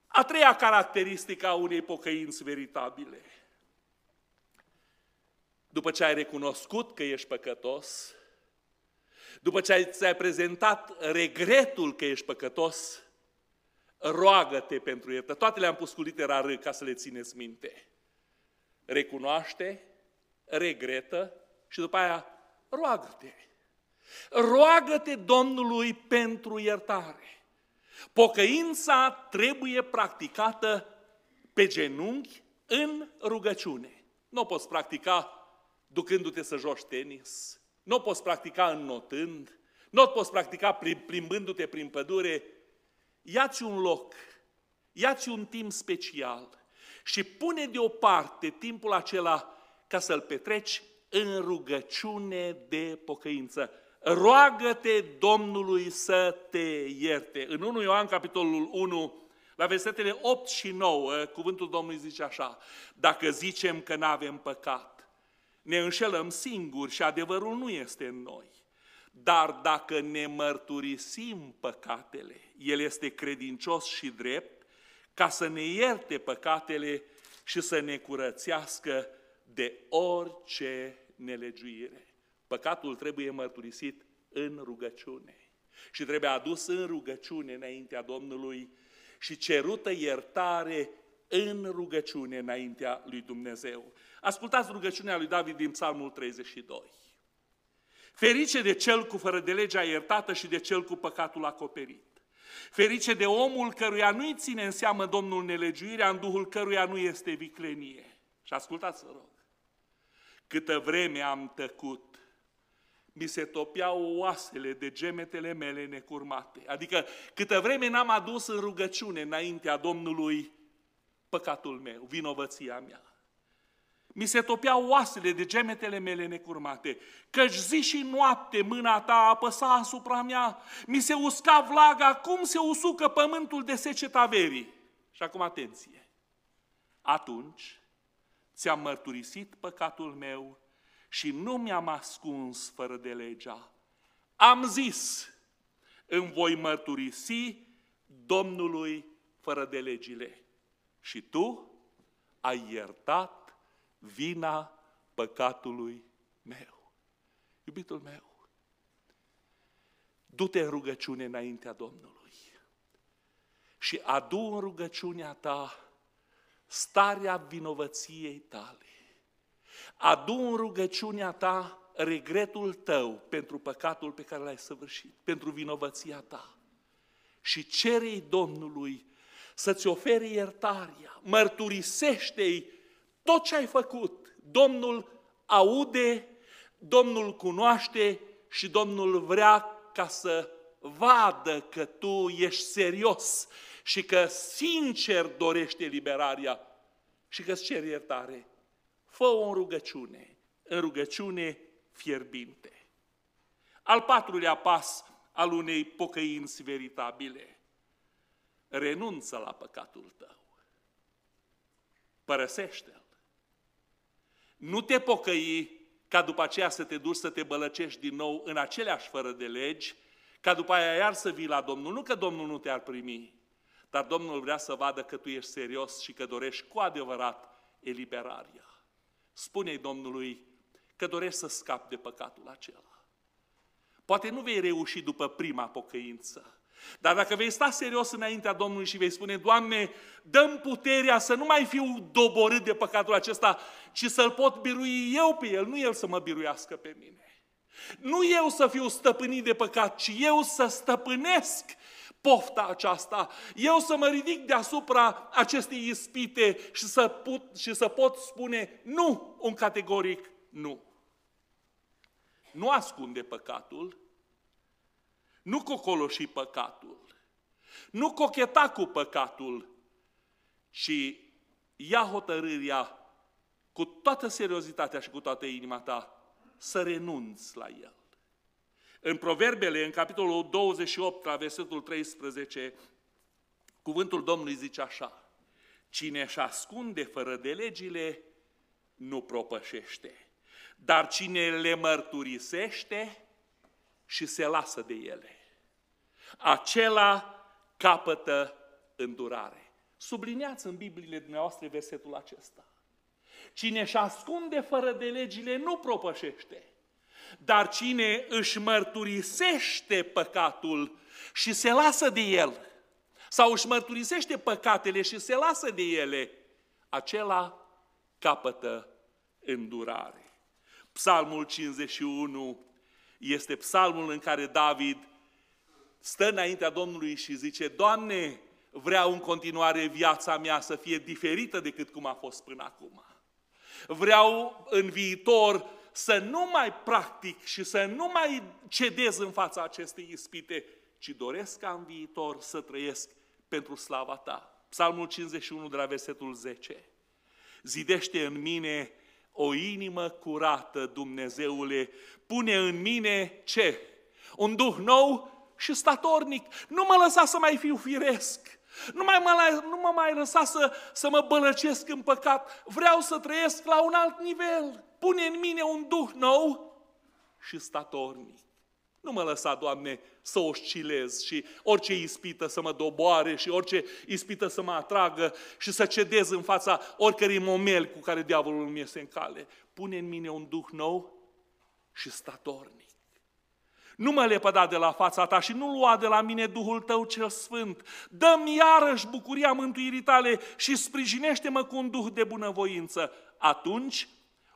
A treia caracteristică a unei pocăinți veritabile. După ce ai recunoscut că ești păcătos, după ce ți-ai prezentat regretul că ești păcătos, roagă-te pentru iertare. Toate le-am pus cu litera R ca să le țineți minte. Recunoaște, regretă și după aia roagă-te. Roagă-te Domnului pentru iertare. Pocăința trebuie practicată pe genunchi în rugăciune. Nu o poți practica ducându-te să joci tenis, nu o poți practica înnotând, nu o poți practica plimbându-te prin pădure. Ia-ți un loc, ia-ți un timp special și pune deoparte timpul acela ca să-l petreci în rugăciune de pocăință. Roagă-te Domnului să te ierte. În 1 Ioan, capitolul 1, la versetele 8 și 9, cuvântul Domnului zice așa, dacă zicem că nu avem păcat, ne înșelăm singuri și adevărul nu este în noi. Dar dacă ne mărturisim păcatele, El este credincios și drept ca să ne ierte păcatele și să ne curățească de orice nelegiuire. Păcatul trebuie mărturisit în rugăciune și trebuie adus în rugăciune înaintea Domnului și cerută iertare în rugăciune înaintea lui Dumnezeu. Ascultați rugăciunea lui David din Psalmul 32. Ferice de cel cu fără de legea iertată și de cel cu păcatul acoperit. Ferice de omul căruia nu-i ține în seamă Domnul nelegiuirea, în duhul căruia nu este viclenie. Și ascultați, vă rog. Câtă vreme am tăcut, mi se topeau oasele de gemetele mele necurmate. Adică câtă vreme n-am adus în rugăciune înaintea Domnului păcatul meu, vinovăția mea. Mi se topeau oasele de gemetele mele necurmate, căci zi și noapte mâna ta apăsa asupra mea, mi se usca vlaga, cum se usucă pământul de seceta verii. Și acum atenție! Atunci ți-am mărturisit păcatul meu și nu mi-am ascuns fără de legea. Am zis, îmi voi mărturisi Domnului fără de legile. Și tu ai iertat vina păcatului meu. Iubitul meu, du-te în rugăciune înaintea Domnului și adu în rugăciunea ta starea vinovăției tale. Adu în rugăciunea ta regretul tău pentru păcatul pe care l-ai săvârșit, pentru vinovăția ta. Și cere Domnului să-ți ofere iertarea, mărturisește-i tot ce ai făcut. Domnul aude, Domnul cunoaște și Domnul vrea ca să vadă că tu ești serios și că sincer dorește liberarea și că îți ceri iertare. Fă-o în rugăciune, în rugăciune fierbinte. Al patrulea pas al unei pocăinți veritabile. Renunță la păcatul tău. Părăsește-l. Nu te pocăi ca după aceea să te duci să te bălăcești din nou în aceleași fără de legi, ca după aia iar să vii la Domnul. Nu că Domnul nu te-ar primi, dar Domnul vrea să vadă că tu ești serios și că dorești cu adevărat eliberarea. Spune-i Domnului că dorești să scapi de păcatul acela. Poate nu vei reuși după prima pocăință, dar dacă vei sta serios înaintea Domnului și vei spune, Doamne, dăm puterea să nu mai fiu doborât de păcatul acesta, ci să-l pot birui eu pe el, nu el să mă biruiască pe mine. Nu eu să fiu stăpânit de păcat, ci eu să stăpânesc pofta aceasta, eu să mă ridic deasupra acestei ispite și să, put, și să pot spune nu, un categoric nu. Nu ascunde păcatul, nu cocoloși păcatul, nu cocheta cu păcatul, ci ia hotărârea cu toată seriozitatea și cu toată inima ta să renunți la el. În Proverbele, în capitolul 28, la versetul 13, cuvântul Domnului zice așa, Cine își ascunde fără de legile, nu propășește, dar cine le mărturisește și se lasă de ele, acela capătă îndurare. Subliniați în Bibliile dumneavoastră versetul acesta. Cine își ascunde fără de legile nu propășește, dar cine își mărturisește păcatul și se lasă de el, sau își mărturisește păcatele și se lasă de ele, acela capătă îndurare. Psalmul 51 este psalmul în care David stă înaintea Domnului și zice, Doamne, vreau în continuare viața mea să fie diferită decât cum a fost până acum. Vreau în viitor să nu mai practic și să nu mai cedez în fața acestei ispite, ci doresc ca în viitor să trăiesc pentru slava Ta. Psalmul 51 de la versetul 10. Zidește în mine o inimă curată, Dumnezeule, pune în mine ce? Un duh nou și statornic. Nu mă lăsa să mai fiu firesc. Nu, mai mă, nu mă mai lăsa să, să mă bălăcesc în păcat. Vreau să trăiesc la un alt nivel. Pune în mine un duh nou și statornic. Nu mă lăsa, Doamne, să oscilez și orice ispită să mă doboare și orice ispită să mă atragă și să cedez în fața oricărui momel cu care diavolul mi este în cale. Pune în mine un duh nou și statornic. Nu mă lepăda de la fața ta și nu lua de la mine Duhul tău cel sfânt. Dă-mi iarăși bucuria mântuirii tale și sprijinește-mă cu un duh de bunăvoință. Atunci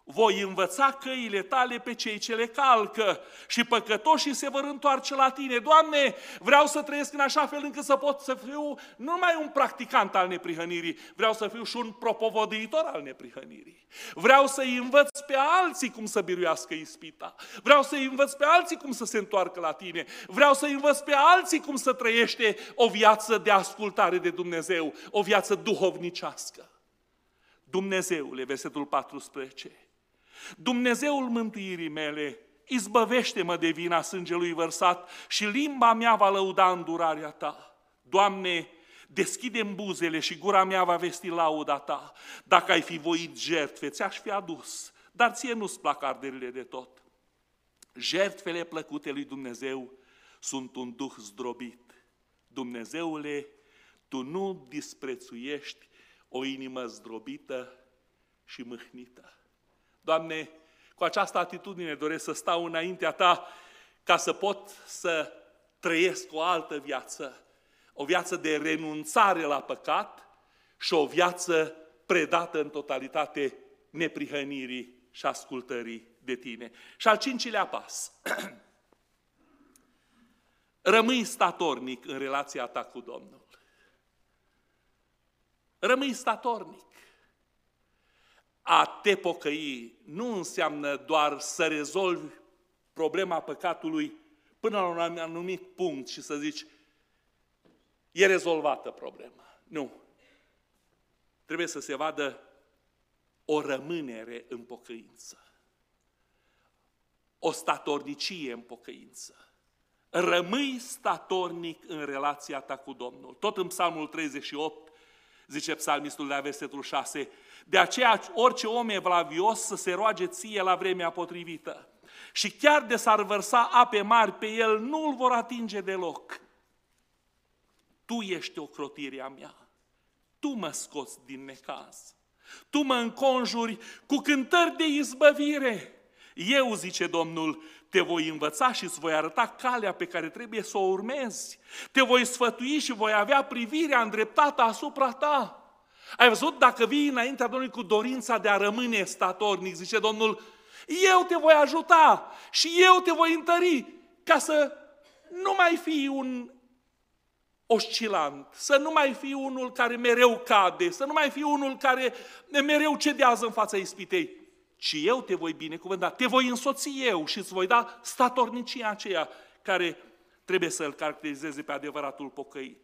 voi învăța căile tale pe cei ce le calcă și păcătoșii se vor întoarce la tine. Doamne, vreau să trăiesc în așa fel încât să pot să fiu nu numai un practicant al neprihănirii, vreau să fiu și un propovăduitor al neprihănirii. Vreau să-i învăț pe alții cum să biruiască ispita. Vreau să-i învăț pe alții cum să se întoarcă la tine. Vreau să-i învăț pe alții cum să trăiește o viață de ascultare de Dumnezeu, o viață duhovnicească. Dumnezeule, versetul 14, Dumnezeul mântuirii mele, izbăvește-mă de vina sângelui vărsat și limba mea va lăuda îndurarea ta. Doamne, deschide buzele și gura mea va vesti lauda ta. Dacă ai fi voit jertfe, ți-aș fi adus, dar ție nu-ți plac arderile de tot. Jertfele plăcute lui Dumnezeu sunt un duh zdrobit. Dumnezeule, Tu nu disprețuiești o inimă zdrobită și mâhnită. Doamne, cu această atitudine doresc să stau înaintea Ta ca să pot să trăiesc o altă viață, o viață de renunțare la păcat și o viață predată în totalitate neprihănirii și ascultării de Tine. Și al cincilea pas. (clears throat) Rămâi statornic în relația ta cu Domnul. Rămâi statornic. A te pocăi nu înseamnă doar să rezolvi problema păcatului până la un anumit punct și să zici, e rezolvată problema. Nu. Trebuie să se vadă o rămânere în pocăință. O statornicie în pocăință. Rămâi statornic în relația ta cu Domnul. Tot în Psalmul 38, zice psalmistul la versetul 6, de aceea orice om evlavios să se roage ție la vremea potrivită. Și chiar de s-ar vărsa ape mari pe el, nu îl vor atinge deloc. Tu ești ocrotirea mea. Tu mă scoți din necaz. Tu mă înconjuri cu cântări de izbăvire. Eu, zice Domnul, te voi învăța și îți voi arăta calea pe care trebuie să o urmezi. Te voi sfătui și voi avea privirea îndreptată asupra ta. Ai văzut? Dacă vii înaintea Domnului cu dorința de a rămâne statornic, zice Domnul, eu te voi ajuta și eu te voi întări ca să nu mai fii un oscilant, să nu mai fii unul care mereu cade, să nu mai fii unul care mereu cedează în fața ispitei, ci eu te voi binecuvânta, te voi însoți eu și îți voi da statornicia aceea care trebuie să-l caracterizeze pe adevăratul pocăit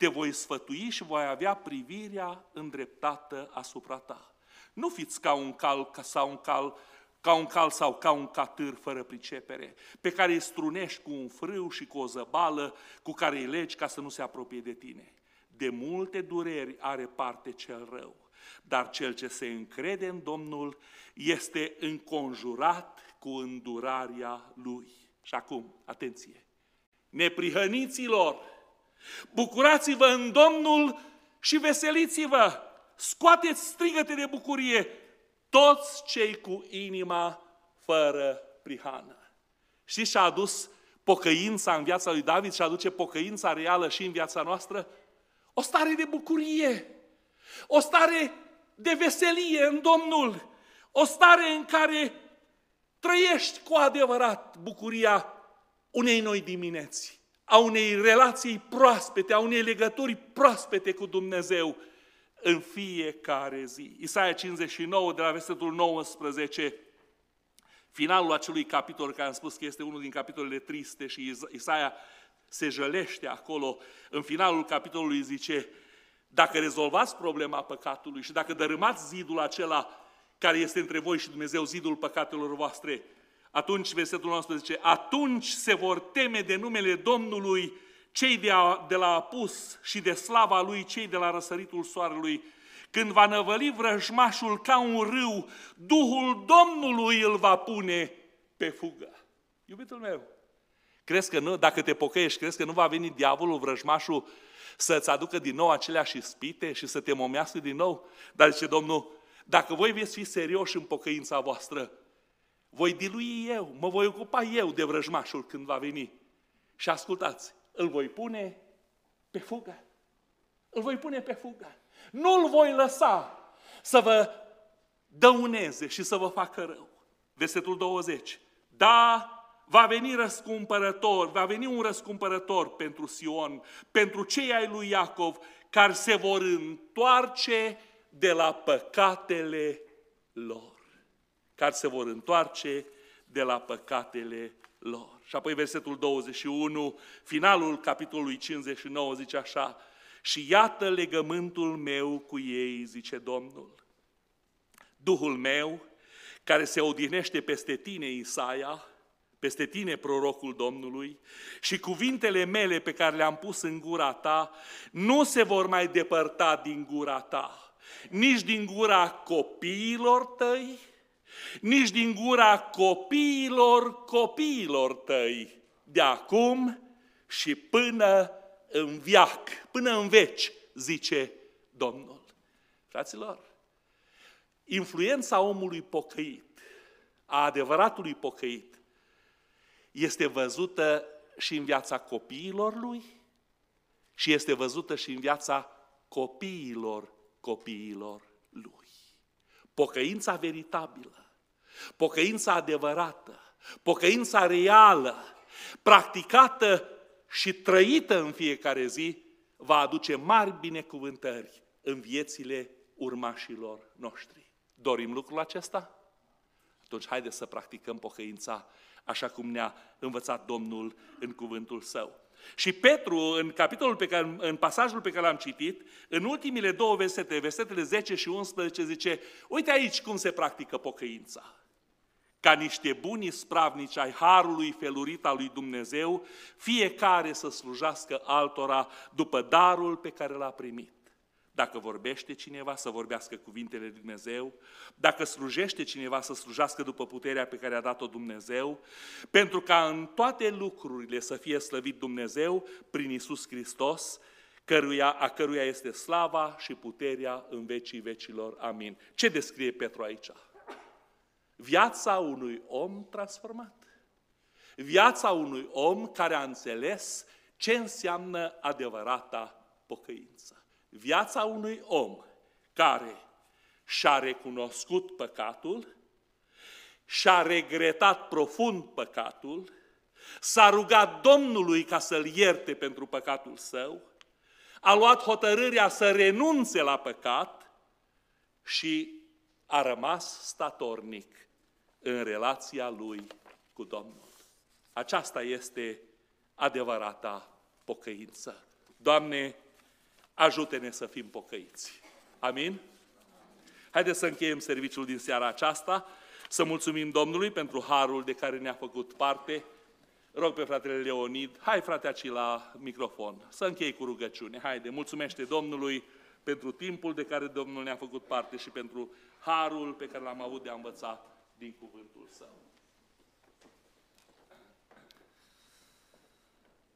te voi sfătui și voi avea privirea îndreptată asupra ta. Nu fiți ca un cal sau un cal, ca un cal sau ca un catâr fără pricepere, pe care îi strunești cu un frâu și cu o zăbală, cu care îi legi ca să nu se apropie de tine. De multe dureri are parte cel rău, dar cel ce se încrede în Domnul este înconjurat cu îndurarea Lui. Și acum, atenție! Neprihăniților, Bucurați-vă în Domnul și veseliți-vă! Scoateți strigăte de bucurie toți cei cu inima fără prihană. Și și-a adus pocăința în viața lui David și aduce pocăința reală și în viața noastră? o stare de bucurie, o stare de veselie în Domnul, o stare în care trăiești cu adevărat bucuria unei noi dimineți, a unei relații proaspete, a unei legături proaspete cu Dumnezeu în fiecare zi. Isaia 59, de la versetul 19, finalul acelui capitol, care am spus că este unul din capitolele triste și Isaia se jălește acolo, în finalul capitolului zice, dacă rezolvați problema păcatului și dacă dărâmați zidul acela care este între voi și Dumnezeu, zidul păcatelor voastre, atunci, versetul nostru zice, atunci se vor teme de numele Domnului cei de, a, de la apus și de slava lui cei de la răsăritul soarelui, când va năvăli vrăjmașul ca un râu, Duhul Domnului îl va pune pe fugă. Iubitul meu, crezi că nu, dacă te pocăiești, crezi că nu va veni diavolul, vrăjmașul, să-ți aducă din nou aceleași ispite și să te momească din nou? Dar zice Domnul, dacă voi veți fi serioși în pocăința voastră, voi dilui eu, mă voi ocupa eu de vrăjmașul când va veni. Și ascultați, îl voi pune pe fugă. Îl voi pune pe fugă. Nu îl voi lăsa să vă dăuneze și să vă facă rău. Versetul 20. Da, va veni răscumpărător, va veni un răscumpărător pentru Sion, pentru cei ai lui Iacov, care se vor întoarce de la păcatele lor. Care se vor întoarce de la păcatele lor. Și apoi versetul 21, finalul capitolului 59 zice așa, și iată legământul meu cu ei, zice Domnul. Duhul meu, care se odihnește peste tine, Isaia, peste tine, prorocul Domnului, și cuvintele mele pe care le-am pus în gura ta, nu se vor mai depărta din gura ta, nici din gura copiilor tăi, nici din gura copiilor copiilor tăi, de acum și până în viac, până în veci, zice Domnul. Fraților, influența omului pocăit, a adevăratului pocăit, este văzută și în viața copiilor lui și este văzută și în viața copiilor copiilor lui. Pocăința veritabilă Pocăința adevărată, pocăința reală, practicată și trăită în fiecare zi, va aduce mari binecuvântări în viețile urmașilor noștri. Dorim lucrul acesta? Atunci haideți să practicăm pocăința așa cum ne-a învățat Domnul în cuvântul Său. Și Petru, în capitolul pe care, în pasajul pe care l-am citit, în ultimile două versete, versetele 10 și 11, zice, uite aici cum se practică pocăința ca niște buni spravnici ai harului felurit al lui Dumnezeu, fiecare să slujească altora după darul pe care l-a primit. Dacă vorbește cineva, să vorbească cuvintele lui Dumnezeu, dacă slujește cineva, să slujească după puterea pe care a dat-o Dumnezeu, pentru ca în toate lucrurile să fie slăvit Dumnezeu prin Isus Hristos, căruia, a căruia este slava și puterea în vecii vecilor. Amin. Ce descrie Petru aici? Viața unui om transformat. Viața unui om care a înțeles ce înseamnă adevărata pocăință. Viața unui om care și-a recunoscut păcatul, și-a regretat profund păcatul, s-a rugat Domnului ca să-l ierte pentru păcatul său, a luat hotărârea să renunțe la păcat și a rămas statornic în relația lui cu Domnul. Aceasta este adevărata pocăință. Doamne, ajută-ne să fim pocăiți. Amin? Haideți să încheiem serviciul din seara aceasta, să mulțumim Domnului pentru harul de care ne-a făcut parte. Rog pe fratele Leonid, hai frate aici la microfon, să închei cu rugăciune. Haide, mulțumește Domnului pentru timpul de care Domnul ne-a făcut parte și pentru harul pe care l-am avut de a învăța din cuvântul Său.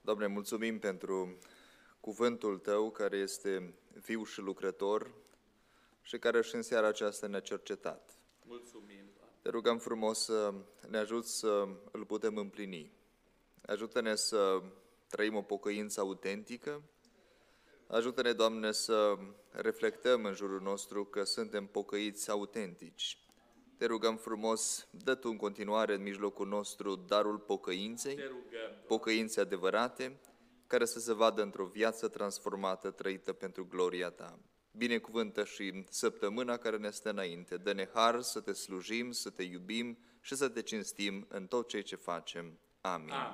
Doamne, mulțumim pentru cuvântul Tău care este viu și lucrător și care și în seara aceasta ne-a cercetat. Mulțumim, Te rugăm frumos să ne ajut să îl putem împlini. Ajută-ne să trăim o pocăință autentică, Ajută-ne, Doamne, să reflectăm în jurul nostru că suntem pocăiți autentici. Te rugăm frumos, dă Tu în continuare în mijlocul nostru darul pocăinței, Te rugăm, pocăințe adevărate, care să se vadă într-o viață transformată, trăită pentru gloria Ta. Binecuvântă și săptămâna care ne stă înainte. Dă-ne har să Te slujim, să Te iubim și să Te cinstim în tot ceea ce facem. Amin. Amin.